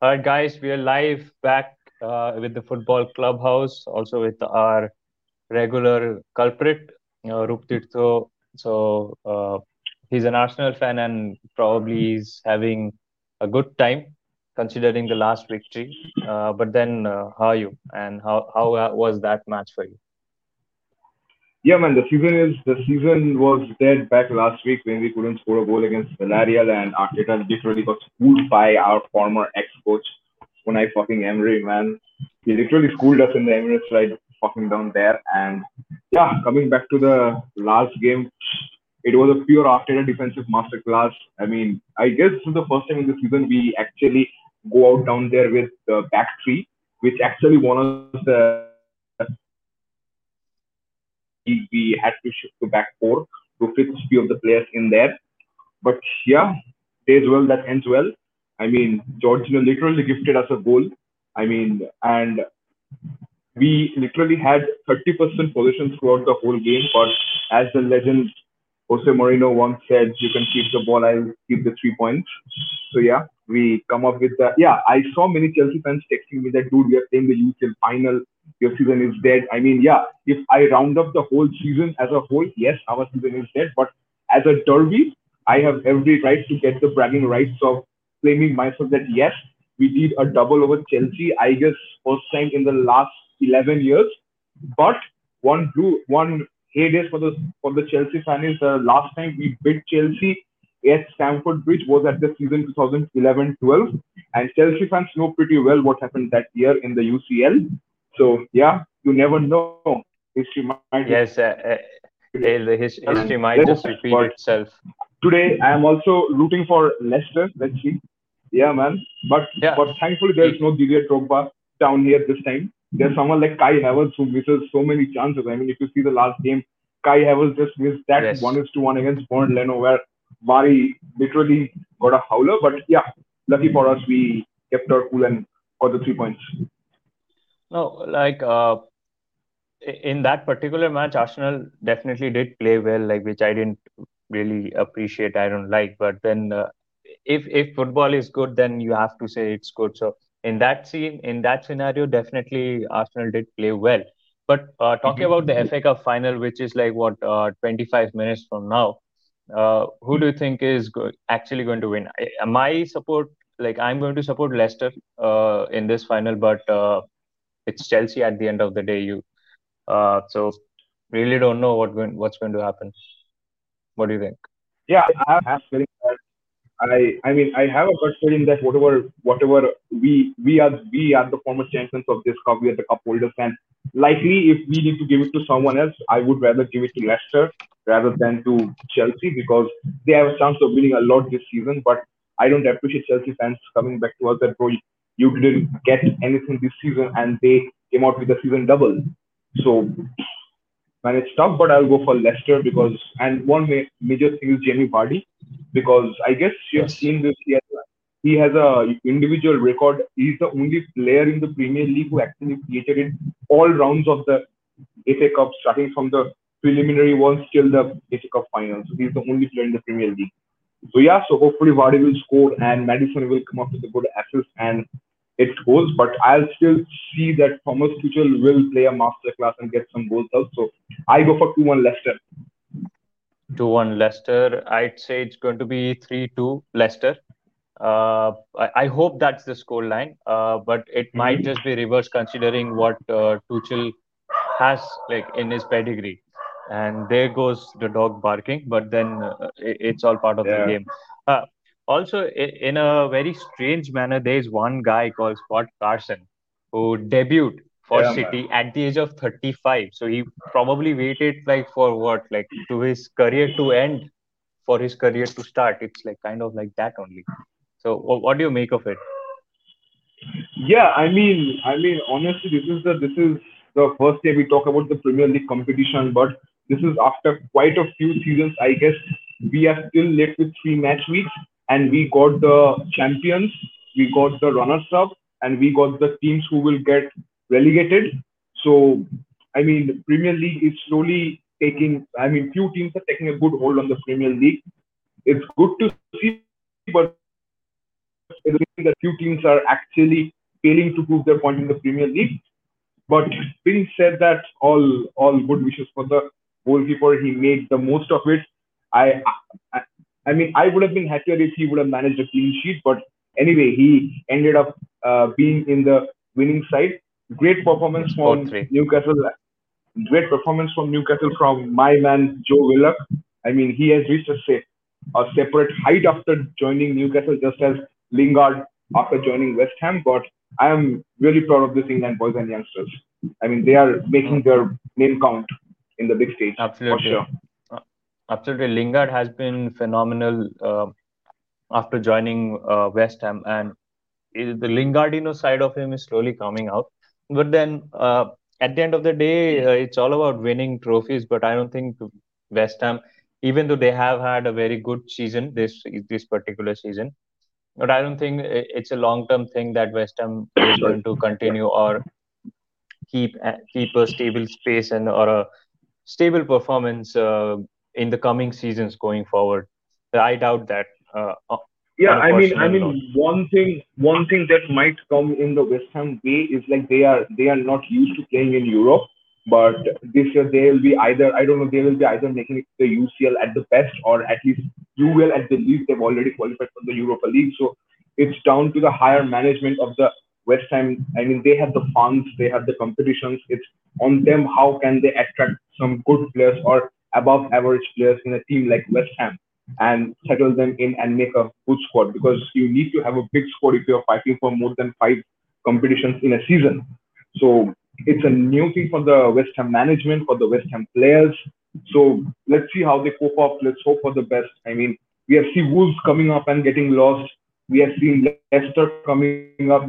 All right, guys, we are live back uh, with the football clubhouse, also with our regular culprit, uh, Ruptirtho. So uh, he's an Arsenal fan and probably is having a good time considering the last victory. Uh, but then, uh, how are you? And how how uh, was that match for you? Yeah, man, the season is the season was dead back last week when we couldn't score a goal against Villarreal and Arteta literally got schooled by our former ex-coach Unai fucking Emery, man. He literally schooled us in the Emirates right fucking down there. And yeah, coming back to the last game, it was a pure Arteta defensive masterclass. I mean, I guess this is the first time in the season we actually go out down there with the back three, which actually won us the we had to shift to back four to fit few of the players in there. But yeah, days well that ends well. I mean, Jorginho literally gifted us a goal. I mean, and we literally had 30% possession throughout the whole game. But as the legend Jose Mourinho once said, you can keep the ball, I'll keep the three points. So yeah, we come up with that. Yeah, I saw many Chelsea fans texting me that, dude, we are playing the UCL final. Your season is dead. I mean, yeah, if I round up the whole season as a whole, yes, our season is dead. But as a derby, I have every right to get the bragging rights of claiming myself that yes, we did a double over Chelsea. I guess first time in the last 11 years. But one blue, one heyday for the for the Chelsea fan is the last time we beat Chelsea at Stamford Bridge was at the season 2011-12, and Chelsea fans know pretty well what happened that year in the UCL. So yeah, you never know. History might yes, uh, uh, the his, history might just repeat itself. Today, I am also rooting for Leicester. Let's see. Yeah, man. But yeah. but thankfully, there's no Didier Drogba down here this time. There's someone like Kai Havertz who misses so many chances. I mean, if you see the last game, Kai Havertz just missed that yes. one is to one against Bernd Leno, where Mari literally got a howler. But yeah, lucky for us, we kept our cool and got the three points. No, like uh, in that particular match, Arsenal definitely did play well, like which I didn't really appreciate. I don't like, but then uh, if if football is good, then you have to say it's good. So in that scene, in that scenario, definitely Arsenal did play well. But uh, talking mm-hmm. about the FA Cup final, which is like what uh, 25 minutes from now, uh, who do you think is go- actually going to win? I, my support, like I'm going to support Leicester uh, in this final, but uh, it's Chelsea at the end of the day. You, uh, so really don't know what going, what's going to happen. What do you think? Yeah, I have feeling that I I mean I have a gut feeling that whatever whatever we we are we are the former champions of this cup, we are the cup holders, and likely if we need to give it to someone else, I would rather give it to Leicester rather than to Chelsea because they have a chance of winning a lot this season. But I don't appreciate Chelsea fans coming back to us that bro, you didn't get anything this season and they came out with a season double. So man, it's tough, but I'll go for Leicester because and one ma- major thing is Jamie Vardy because I guess you've yes. seen this. He has, he has a individual record. He's the only player in the Premier League who actually created in all rounds of the FA Cup, starting from the preliminary ones till the FA Cup final. So he's the only player in the Premier League. So yeah, so hopefully Vardy will score and Maddison will come up with a good assist and it goes. But I'll still see that Thomas Tuchel will play a masterclass and get some goals out. So I go for 2-1 Leicester. 2-1 Leicester. I'd say it's going to be 3-2 Leicester. Uh, I, I, hope that's the score line, uh, but it might just be reverse considering what uh, Tuchel has like in his pedigree. And there goes the dog barking, but then uh, it, it's all part of yeah. the game. Also, in a very strange manner, there is one guy called Scott Carson who debuted for yeah, City man. at the age of 35. So he probably waited like for what, like to his career to end for his career to start. It's like kind of like that only. So what do you make of it? Yeah, I mean, I mean, honestly, this is the this is the first day we talk about the Premier League competition, but this is after quite a few seasons. I guess we are still left with three match weeks, and we got the champions, we got the runners-up, and we got the teams who will get relegated. So, I mean, Premier League is slowly taking, I mean, few teams are taking a good hold on the Premier League. It's good to see, but that few teams are actually failing to prove their point in the Premier League. But being said that, all all good wishes for the goalkeeper. He made the most of it. I, I, I mean, I would have been happier if he would have managed a clean sheet. But anyway, he ended up uh, being in the winning side. Great performance from Newcastle. Great performance from Newcastle from my man Joe Willock. I mean, he has reached a, a separate height after joining Newcastle, just as Lingard after joining West Ham. But I am really proud of this England boys and youngsters. I mean, they are making their name count in the big stage. Absolutely. Sure. Uh, absolutely. Lingard has been phenomenal uh, after joining uh, West Ham, and the Lingardino side of him is slowly coming out. But then uh, at the end of the day, uh, it's all about winning trophies. But I don't think West Ham, even though they have had a very good season this this particular season, but I don't think it's a long term thing that West Ham is going to continue or keep keep a stable space and or a stable performance uh, in the coming seasons going forward. I doubt that. Uh, yeah, I mean, I mean, note. one thing, one thing that might come in the West Ham way is like they are they are not used to playing in Europe, but this year they will be either I don't know they will be either making it the UCL at the best or at least UL at the least they've already qualified for the Europa League. So it's down to the higher management of the West Ham. I mean, they have the funds, they have the competitions. It's on them how can they attract some good players or above average players in a team like West Ham and settle them in and make a good squad because you need to have a big squad if you're fighting for more than five competitions in a season. So it's a new thing for the West Ham management, for the West Ham players. So let's see how they cope up. Let's hope for the best. I mean, we have seen Wolves coming up and getting lost. We have seen Leicester coming up,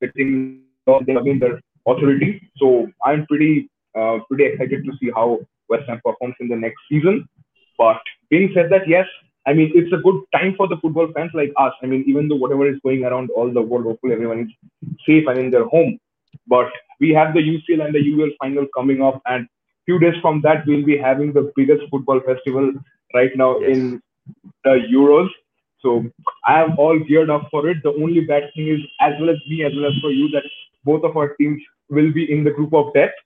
getting lost. They have been their authority. So I'm pretty, uh, pretty excited to see how West Ham performs in the next season. But being said that, yes, I mean, it's a good time for the football fans like us. I mean, even though whatever is going around all the world, hopefully everyone is safe and in their home. But we have the UCL and the UL final coming up, and few days from that, we'll be having the biggest football festival right now yes. in the Euros. So I am all geared up for it. The only bad thing is, as well as me, as well as for you, that both of our teams will be in the group of death.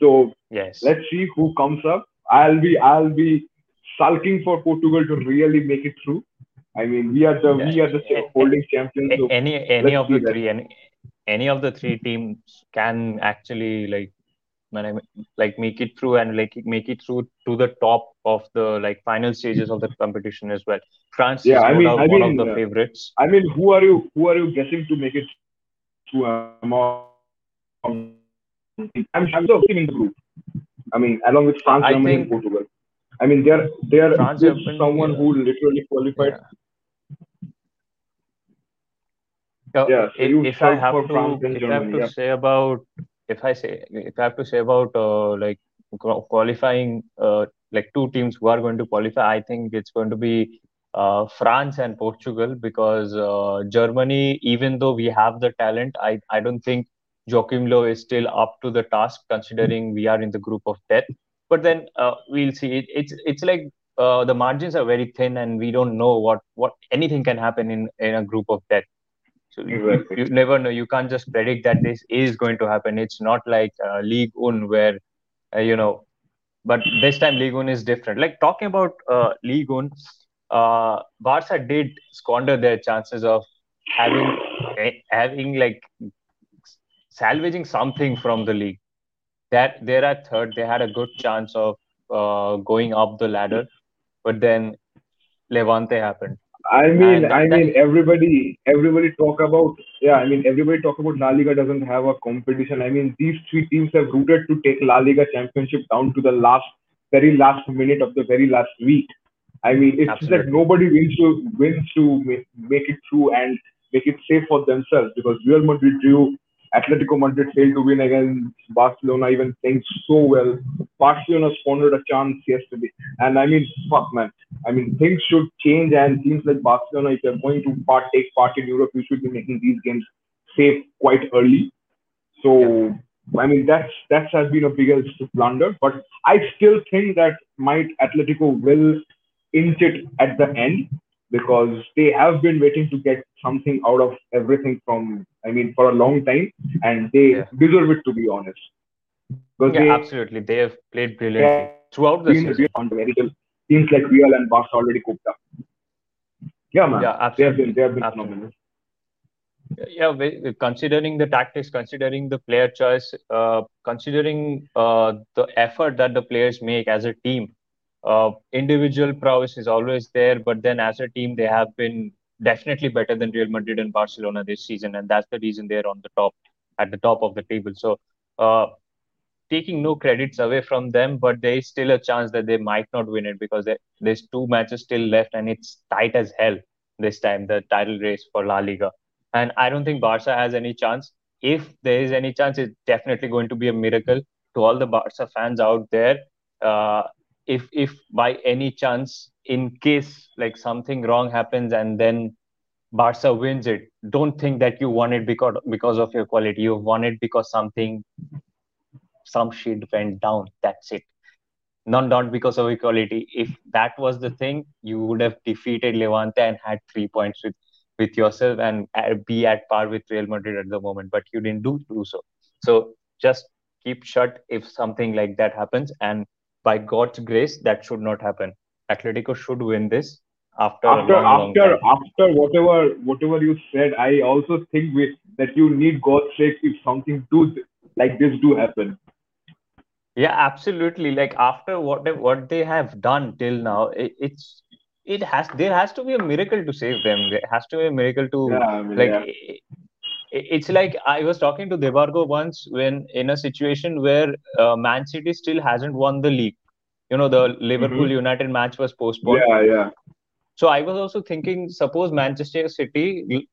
So yes, let's see who comes up. I'll be I'll be sulking for Portugal to really make it through. I mean, we are the yeah. we are the holding champions. So any any of the three any, any of the three teams can actually like when I like make it through and like make it through to the top of the like final stages of the competition as well. France yeah, is I mean, I mean, one of the uh, favorites. I mean, who are you? Who are you guessing to make it through? Um, I'm, I'm the in the group. I mean, along with France, Germany, think, and Portugal. I mean, they're they're France someone yeah. who literally qualified. Yeah. yeah so if, if I have to, if Germany, I have to yeah. say about, if I say, if I have to say about uh, like qualifying, uh, like two teams who are going to qualify, I think it's going to be uh, France and Portugal because uh, Germany, even though we have the talent, I I don't think Joachim Low is still up to the task considering we are in the group of death. But then uh, we'll see. It, it's it's like uh, the margins are very thin and we don't know what what anything can happen in in a group of death. So exactly. you, you, never know. You can't just predict that this is going to happen. It's not like uh, Ligue 1 where uh, you know but this time Ligue 1 is different. Like talking about uh, Ligue 1 uh, barca did squander their chances of having eh, having like salvaging something from the league that they're at third. They had a good chance of uh, going up the ladder, but then Levante happened. I mean, and I mean, everybody, everybody talk about, yeah. I mean, everybody talk about La Liga doesn't have a competition. I mean, these three teams have rooted to take La Liga championship down to the last, very last minute of the very last week. I mean, it's Absolutely. that nobody wins to wins to make, make it through and make it safe for themselves because Real Madrid drew Atletico Madrid failed to win against Barcelona, even playing so well. Barcelona squandered a chance yesterday. And I mean, fuck, man. I mean, things should change. And teams like Barcelona, if you're going to part, take part in Europe, you should be making these games safe quite early. So, I mean, that's that has been a biggest blunder. But I still think that might Atletico will inch it at the end. Because they have been waiting to get something out of everything from, I mean, for a long time, and they Yeah. deserve it to be honest. Because Yeah, they absolutely. They have played brilliantly throughout the season. on very well. Teams like Real and Barca already cooked up. Yeah, man. Yeah, They have been they have been Absolutely. phenomenal. Yeah, considering the tactics, considering the player choice, uh, considering uh, the effort that the players make as a team, uh, individual prowess is always there, but then as a team, they have been definitely better than Real Madrid and Barcelona this season, and that's the reason they're on the top, at the top of the table. So, uh, taking no credits away from them, but there is still a chance that they might not win it because there, there's two matches still left, and it's tight as hell this time, the title race for La Liga. And I don't think Barca has any chance. If there is any chance, it's definitely going to be a miracle to all the Barca fans out there. Uh, if if by any chance, in case like something wrong happens and then Barca wins it, don't think that you won it because because of your quality. You won it because something some shit went down. That's it. Not not because of equality. If that was the thing, you would have defeated Levante and had three points with with yourself and uh, be at par with Real Madrid at the moment. But you didn't do do so. So just keep shut if something like that happens. And by God's grace, that should not happen. Atletico should win this after, After long, long after time. after whatever whatever you said, I also think we, that you need God's grace if something do like this do happen. Yeah, absolutely. Like after what they, what they have done till now, it, it's it has there has to be a miracle to save them. There has to be a miracle to Yeah, I mean, like yeah. It's like I was talking to Debargo once when in a situation where uh, Man City still hasn't won the league. You know, the Liverpool Mhm. United match was postponed. Yeah, yeah. So I was also thinking, suppose Manchester City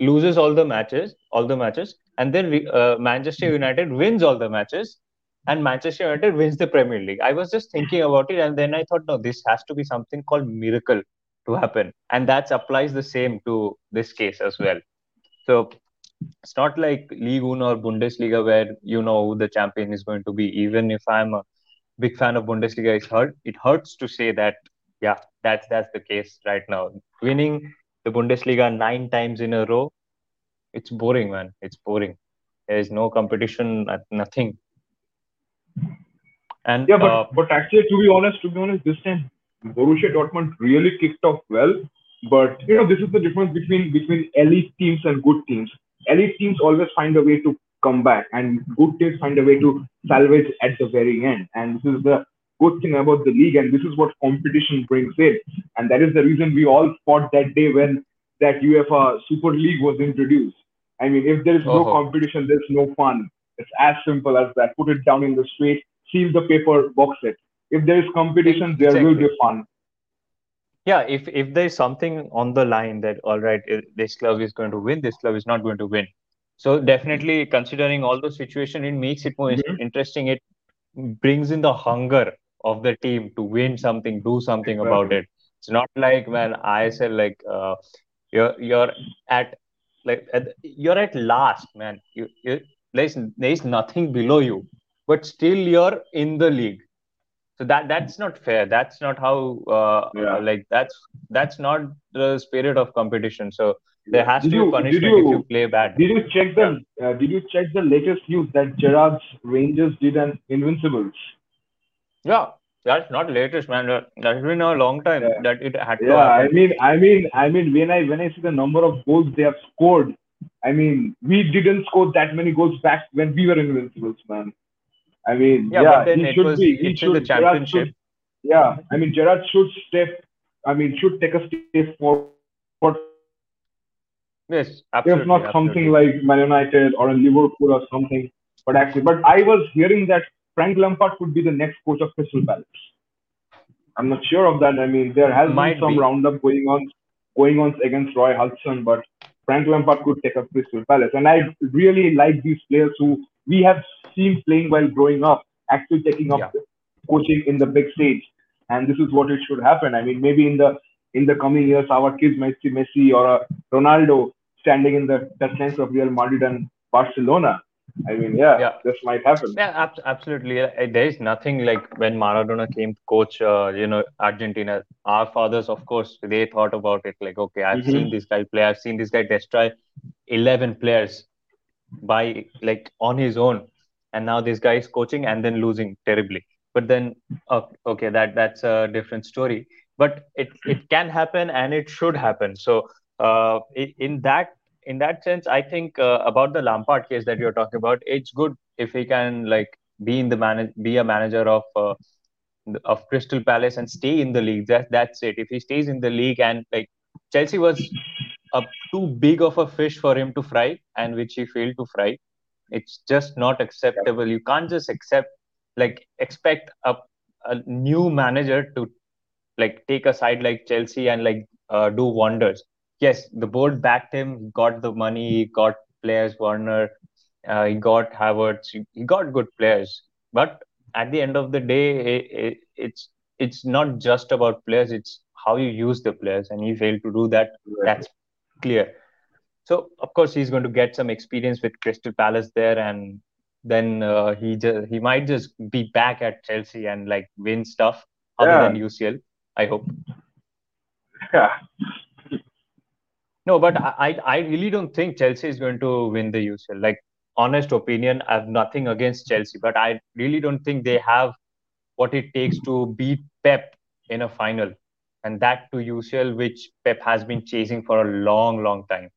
loses all the matches, all the matches, and then uh, Manchester United wins all the matches, and Manchester United wins the Premier League. I was just thinking about it, and then I thought, no, this has to be something called miracle to happen, and that applies the same to this case as well. So it's not like Ligue 1 or Bundesliga where you know who the champion is going to be. Even if I'm a big fan of Bundesliga, it hurt. It hurts to say that. Yeah, that's that's the case right now. Winning the Bundesliga nine times in a row, it's boring, man. It's boring. There is no competition, uh, nothing. And Yeah, but uh, but actually, to be honest, to be honest, this time Borussia Dortmund really kicked off well. But you know, this is the difference between between elite teams and good teams. Elite teams always find a way to come back, and good teams find a way to salvage at the very end. And this is the good thing about the league, and this is what competition brings in. And that is the reason we all fought that day when that UEFA Super League was introduced. I mean, if there is no oh, competition, there's no fun. It's as simple as that. Put it down in the street, seal the paper, box it. If there is competition, there will be fun. Yeah, if if there's something on the line that all right, this club is going to win, this club is not going to win. So definitely, considering all the situation, it makes it more Mhm. interesting. It brings in the hunger of the team to win something, do something about it. It's not like when I said like uh, you're you're at like at, you're at last, man. You, you there's there's nothing below you, but still you're in the league. So that that's not fair. That's not how uh, Yeah. like that's that's not the spirit of competition. So there has Did to be you punishment if you you play bad. did you check the uh, did you check the latest news that Gerrard's Rangers did an Invincibles? Yeah, that's not latest, man. That- That's been a long time Yeah. that it had to Yeah, I mean, I mean, I mean, when I when I see the number of goals they have scored, I mean, we didn't score that many goals back when we were invincibles, man. I mean, Yeah, yeah, he it should was be. He in the should. Should. championship. Yeah, I mean, Gerrard should step. I mean, should take a step forward. Yes, absolutely. If not something absolutely. like Man United or Liverpool or something, but actually, but I was hearing that Frank Lampard could be the next coach of Crystal Palace. I'm not sure of that. I mean, there has been some be. roundup going on, going on against Roy Hodgson, but Frank Lampard could take up Crystal Palace. And I really like these players who we have seen playing while growing up, actually taking up Yeah. coaching in the big stage. And this is what it should happen. I mean, maybe in the in the coming years, our kids might see Messi or a Ronaldo standing in the touchlines of Real Madrid and Barcelona. I mean, yeah, Yeah. this might happen. Yeah, ab- absolutely. Uh, There is nothing like when Maradona came to coach, uh, you know, Argentina. Our fathers, of course, they thought about it like, okay, I've Mhm. seen this guy play. I've seen this guy destroy 11 players by like on his own, and now this guy is coaching and then losing terribly. But then, uh, okay, that that's a different story. But it it can happen and it should happen. So, uh, in that in that sense, I think uh, about the Lampard case that you're talking about, it's good if he can like be in the manage be a manager of uh, of Crystal Palace and stay in the league. That that's it. If he stays in the league and like Chelsea was too big of a fish for him to fry, and which he failed to fry. It's just not acceptable. You can't just accept like expect a a new manager to like take a side like Chelsea and like uh, do wonders. Yes, the board backed him. He got the money. He got players. Werner. Uh, he got Havertz. He, he got good players. But at the end of the day, it, it, it's it's not just about players. It's how you use the players, and he failed to do that. That's clear. So of course he's going to get some experience with Crystal Palace there, and then uh, he just he might just be back at Chelsea and like win stuff other Yeah. than UCL. I hope. Yeah. No, but I I I really don't think Chelsea is going to win the UCL. Like honest opinion, I have nothing against Chelsea, but I really don't think they have what it takes to beat Pep in a final, and that to UCL, which Pep has been chasing for a long, long time.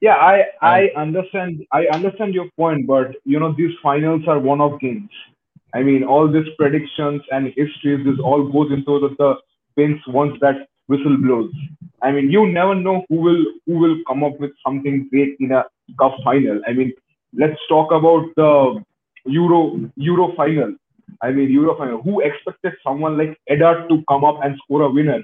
Yeah, I um, I understand I understand your point, but you know these finals are one-off games. I mean, all these predictions and histories, this all goes into the, the bins once that whistle blows. I mean, you never know who will who will come up with something great in a cup final. I mean, let's talk about the Euro Euro final. I mean, Euro final. Who expected someone like Eder to come up and score a winner?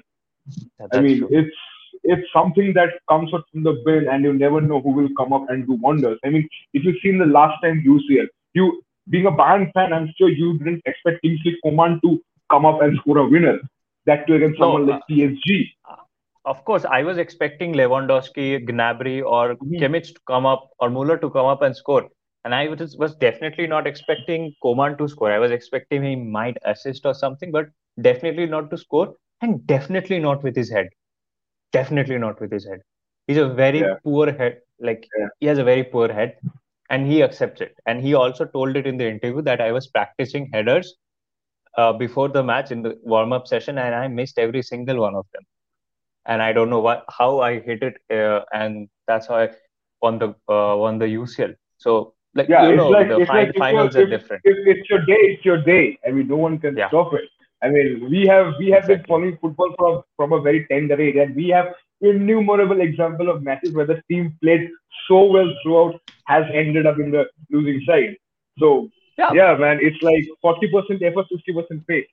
that- I mean, true. it's it's something that comes out from the bin, and you never know who will come up and do wonders. I mean, if you've seen the last time UCL, you being a Bayern fan, I'm sure you didn't expect Kingsley Coman to come up and score a winner. That too against No, someone like uh, PSG. Of course, I was expecting Lewandowski, Gnabry, or Mhm. Kimmich to come up, or Muller to come up and score. And I was, was definitely not expecting Coman to score. I was expecting he might assist or something, but definitely not to score, and definitely not with his head. Definitely not with his head. He's a very Yeah, poor head. Like yeah, he has a very poor head, and he accepts it. And he also told it in the interview that I was practicing headers uh, before the match in the warm-up session, and I missed every single one of them and I don't know what how I hit it, uh, and that's how I won the uh, won the UCL. So like yeah. you know, like the like fin- you're, finals are if different. if it's your day, it's your day. I mean, no one can Yeah, stop it. I mean, we have we have been following football from from a very tender age, and we have innumerable example of matches where the team played so well throughout has ended up in the losing side. So Yeah, yeah, man, it's like forty percent effort, sixty percent faith.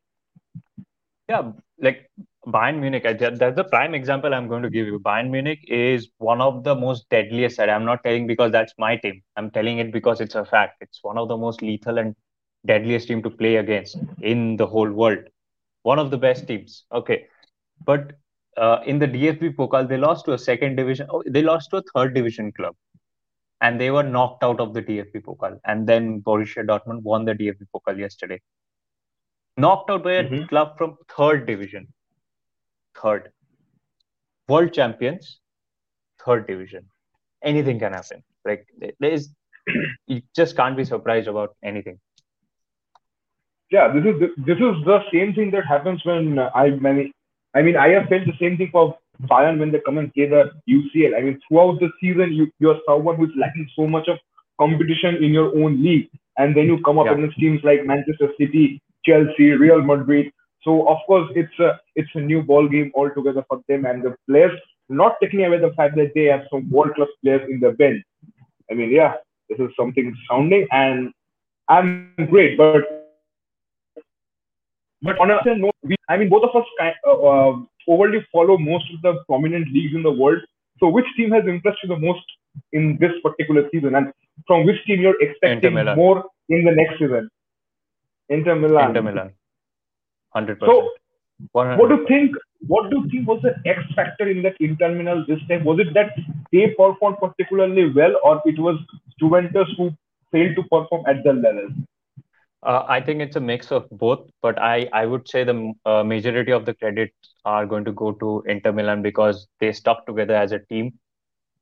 yeah. Like Bayern Munich, that's the prime example I'm going to give you. Bayern Munich is one of the most deadliest side. I'm not telling because that's my team. I'm telling it because it's a fact. It's one of the most lethal and deadliest team to play against in the whole world. One of the best teams. Okay, but uh, in the DFB Pokal, they lost to a second division. Oh, they lost to a third division club, and they were knocked out of the DFB Pokal. And then Borussia Dortmund won the DFB Pokal yesterday, knocked out by a hmm club from third division, third world champions, third division. Anything can happen. Like there is, you just can't be surprised about anything. Yeah, this is the, this is the same thing that happens when uh, I mean, I mean, I have felt the same thing for Bayern when they come and play the UCL. I mean, throughout the season, you you're someone who's lacking so much of competition in your own league, and then you come up Yeah, against teams like Manchester City, Chelsea, Real Madrid. So of course, it's a it's a new ball game altogether for them and the players. Not taking away the fact that they have some world class players in the bench. I mean, yeah, this is something sounding, and I'm great, but but on a note, we, I mean, both of us kind, uh, uh, overly follow most of the prominent leagues in the world. So, which team has impressed you the most in this particular season, and from which team you're expecting more in the next season? Inter Milan. Inter Milan. Milan, hundred So, percent, what do you think? What do you think was the X factor in that Inter Milan this time? Was it that they performed particularly well, or it was Juventus who failed to perform at their level? Uh, I think it's a mix of both, but I, I would say the uh, majority of the credits are going to go to Inter Milan because they stuck together as a team.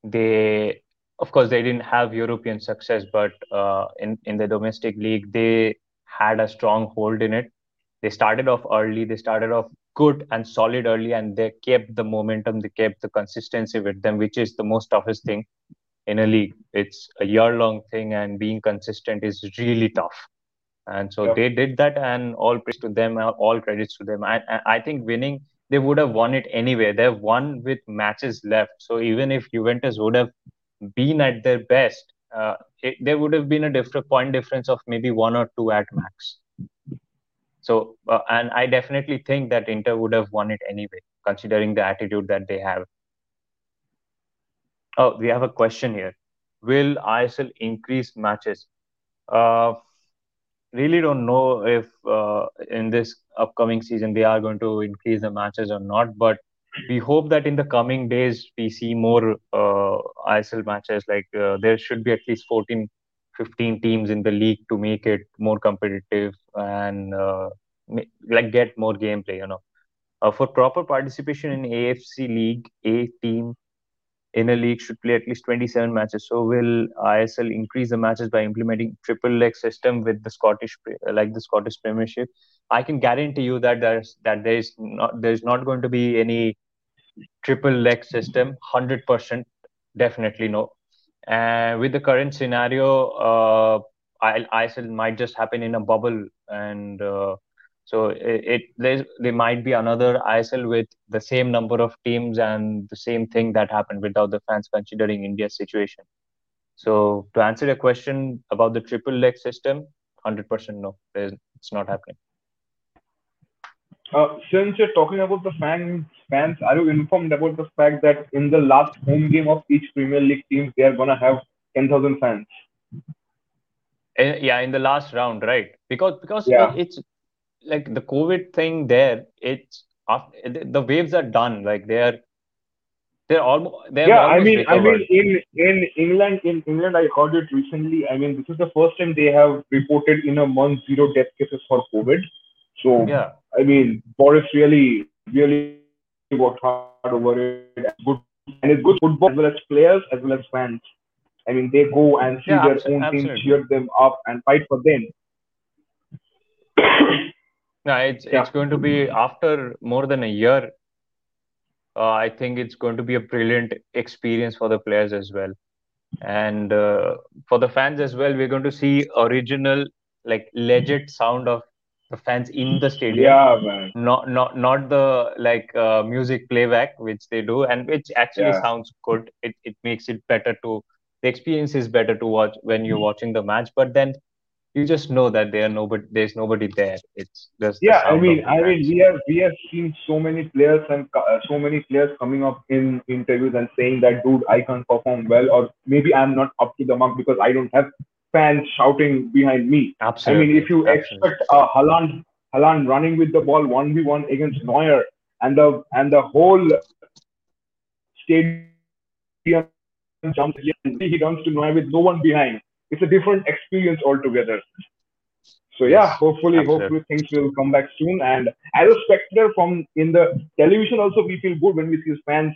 They, of course, they didn't have European success, but uh, in in the domestic league, they had a strong hold in it. They started off early. They started off good and solid early, and they kept the momentum. They kept the consistency with them, which is the most toughest thing in a league. It's a year long thing, and being consistent is really tough and so Yeah. they did that and all praise to them all credits to them I, I I think winning they would have won it anyway they've won with matches left so even if juventus would have been at their best uh, it, there would have been a different point difference of maybe one or two at max so uh, and i definitely think that inter would have won it anyway considering the attitude that they have oh we have a question here will isl increase matches uh, really don't know if uh, in this upcoming season they are going to increase the matches or not. But we hope that in the coming days we see more uh, ISL matches. Like uh, there should be at least 14, 15 teams in the league to make it more competitive and uh, like get more gameplay. You know, uh, for proper participation in AFC League, a team in a league should play at least 27 matches. So will ISL increase the matches by implementing triple leg system with the Scottish like the Scottish Premiership? I can guarantee you that there's that there's not there's not going to be any triple leg system. 100% definitely no. And with the current scenario, uh, I, ISL might just happen in a bubble, and uh, so it, it there might be another ISL with the same number of teams and the same thing that happened without the fans considering India's situation. So to answer your question about the triple leg system, 100% no, it's not happening. Uh, since you're talking about the fans, fans, are you informed about the fact that in the last home game of each Premier League team, they are gonna have 10,000 fans? Eh, yeah, in the last round, right? Because because Yeah, it's like the COVID thing there. It's after, the waves are done. Like they're they're almost they've yeah. I mean, I mean, in in England, in England, I heard it recently. I mean, this is the first time they have reported in a month zero death cases for COVID. So, Yeah, I mean, Boris really, really worked hard over it. And good, and it's good football as well as players as well as fans. I mean, they go and see yeah, their own team, cheer them up, and fight for them. No, it's Yeah, it's going to be after more than a year. Uh, I think it's going to be a brilliant experience for the players as well, and uh, for the fans as well. We're going to see original, like legit sound of the fans in the stadium, yeah, man. not not not the like uh, music playback which they do, and which actually Yeah, sounds good. It it makes it better to the experience is better to watch when you're watching the match, but then you just know that there are nobody there's nobody there. It's just yeah. I mean, I mean, we have we have seen so many players and uh, so many players coming up in interviews and saying that, dude, I can't perform well, or maybe I'm not up to the mark because I don't have fans shouting behind me. Absolutely. I mean, if you absolutely. expect uh, Haaland, Haaland running with the ball one v one against Neuer, and the and the whole stadium jumps, and he runs to Neuer with no one behind. It's a different experience altogether. So yeah, Yes, hopefully, absolutely. hopefully things will come back soon. And as a spectator from in the television, also we feel good when we see fans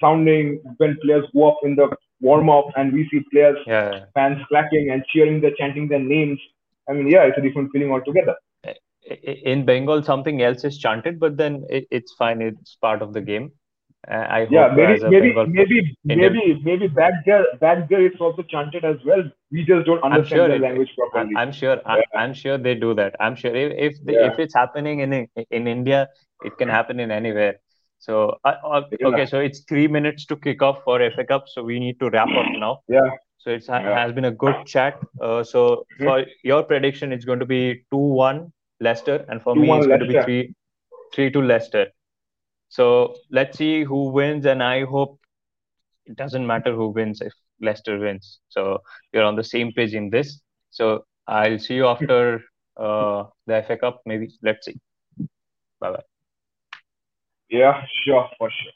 sounding when players go up in the warm up, and we see players Yeah. fans clapping and cheering, they're chanting their names. I mean, yeah, it's a different feeling altogether. In Bengal, something else is chanted, but then it, it's fine. It's part of the game. Uh, I Yeah, hope uh, maybe, maybe, Bengal maybe, Indian, maybe, maybe back there, back there, it's also chanted as well. We just don't understand sure it. language properly. I'm sure. Yeah, I'm sure they do that. I'm sure if if, the, yeah, if it's happening in in India, it can happen in anywhere. So uh, uh, okay, so it's three minutes to kick off for FA Cup, so we need to wrap up now. yeah, So it's yeah. has been a good chat. Uh, so for your prediction, it's going to be two one Leicester, and for me, it's going to be Leicester. three three to Leicester. So let's see who wins, and I hope it doesn't matter who wins if Leicester wins. So we're on the same page in this. So I'll see you after uh, the FA Cup, maybe. Let's see. Bye bye. Yeah, sure, for sure.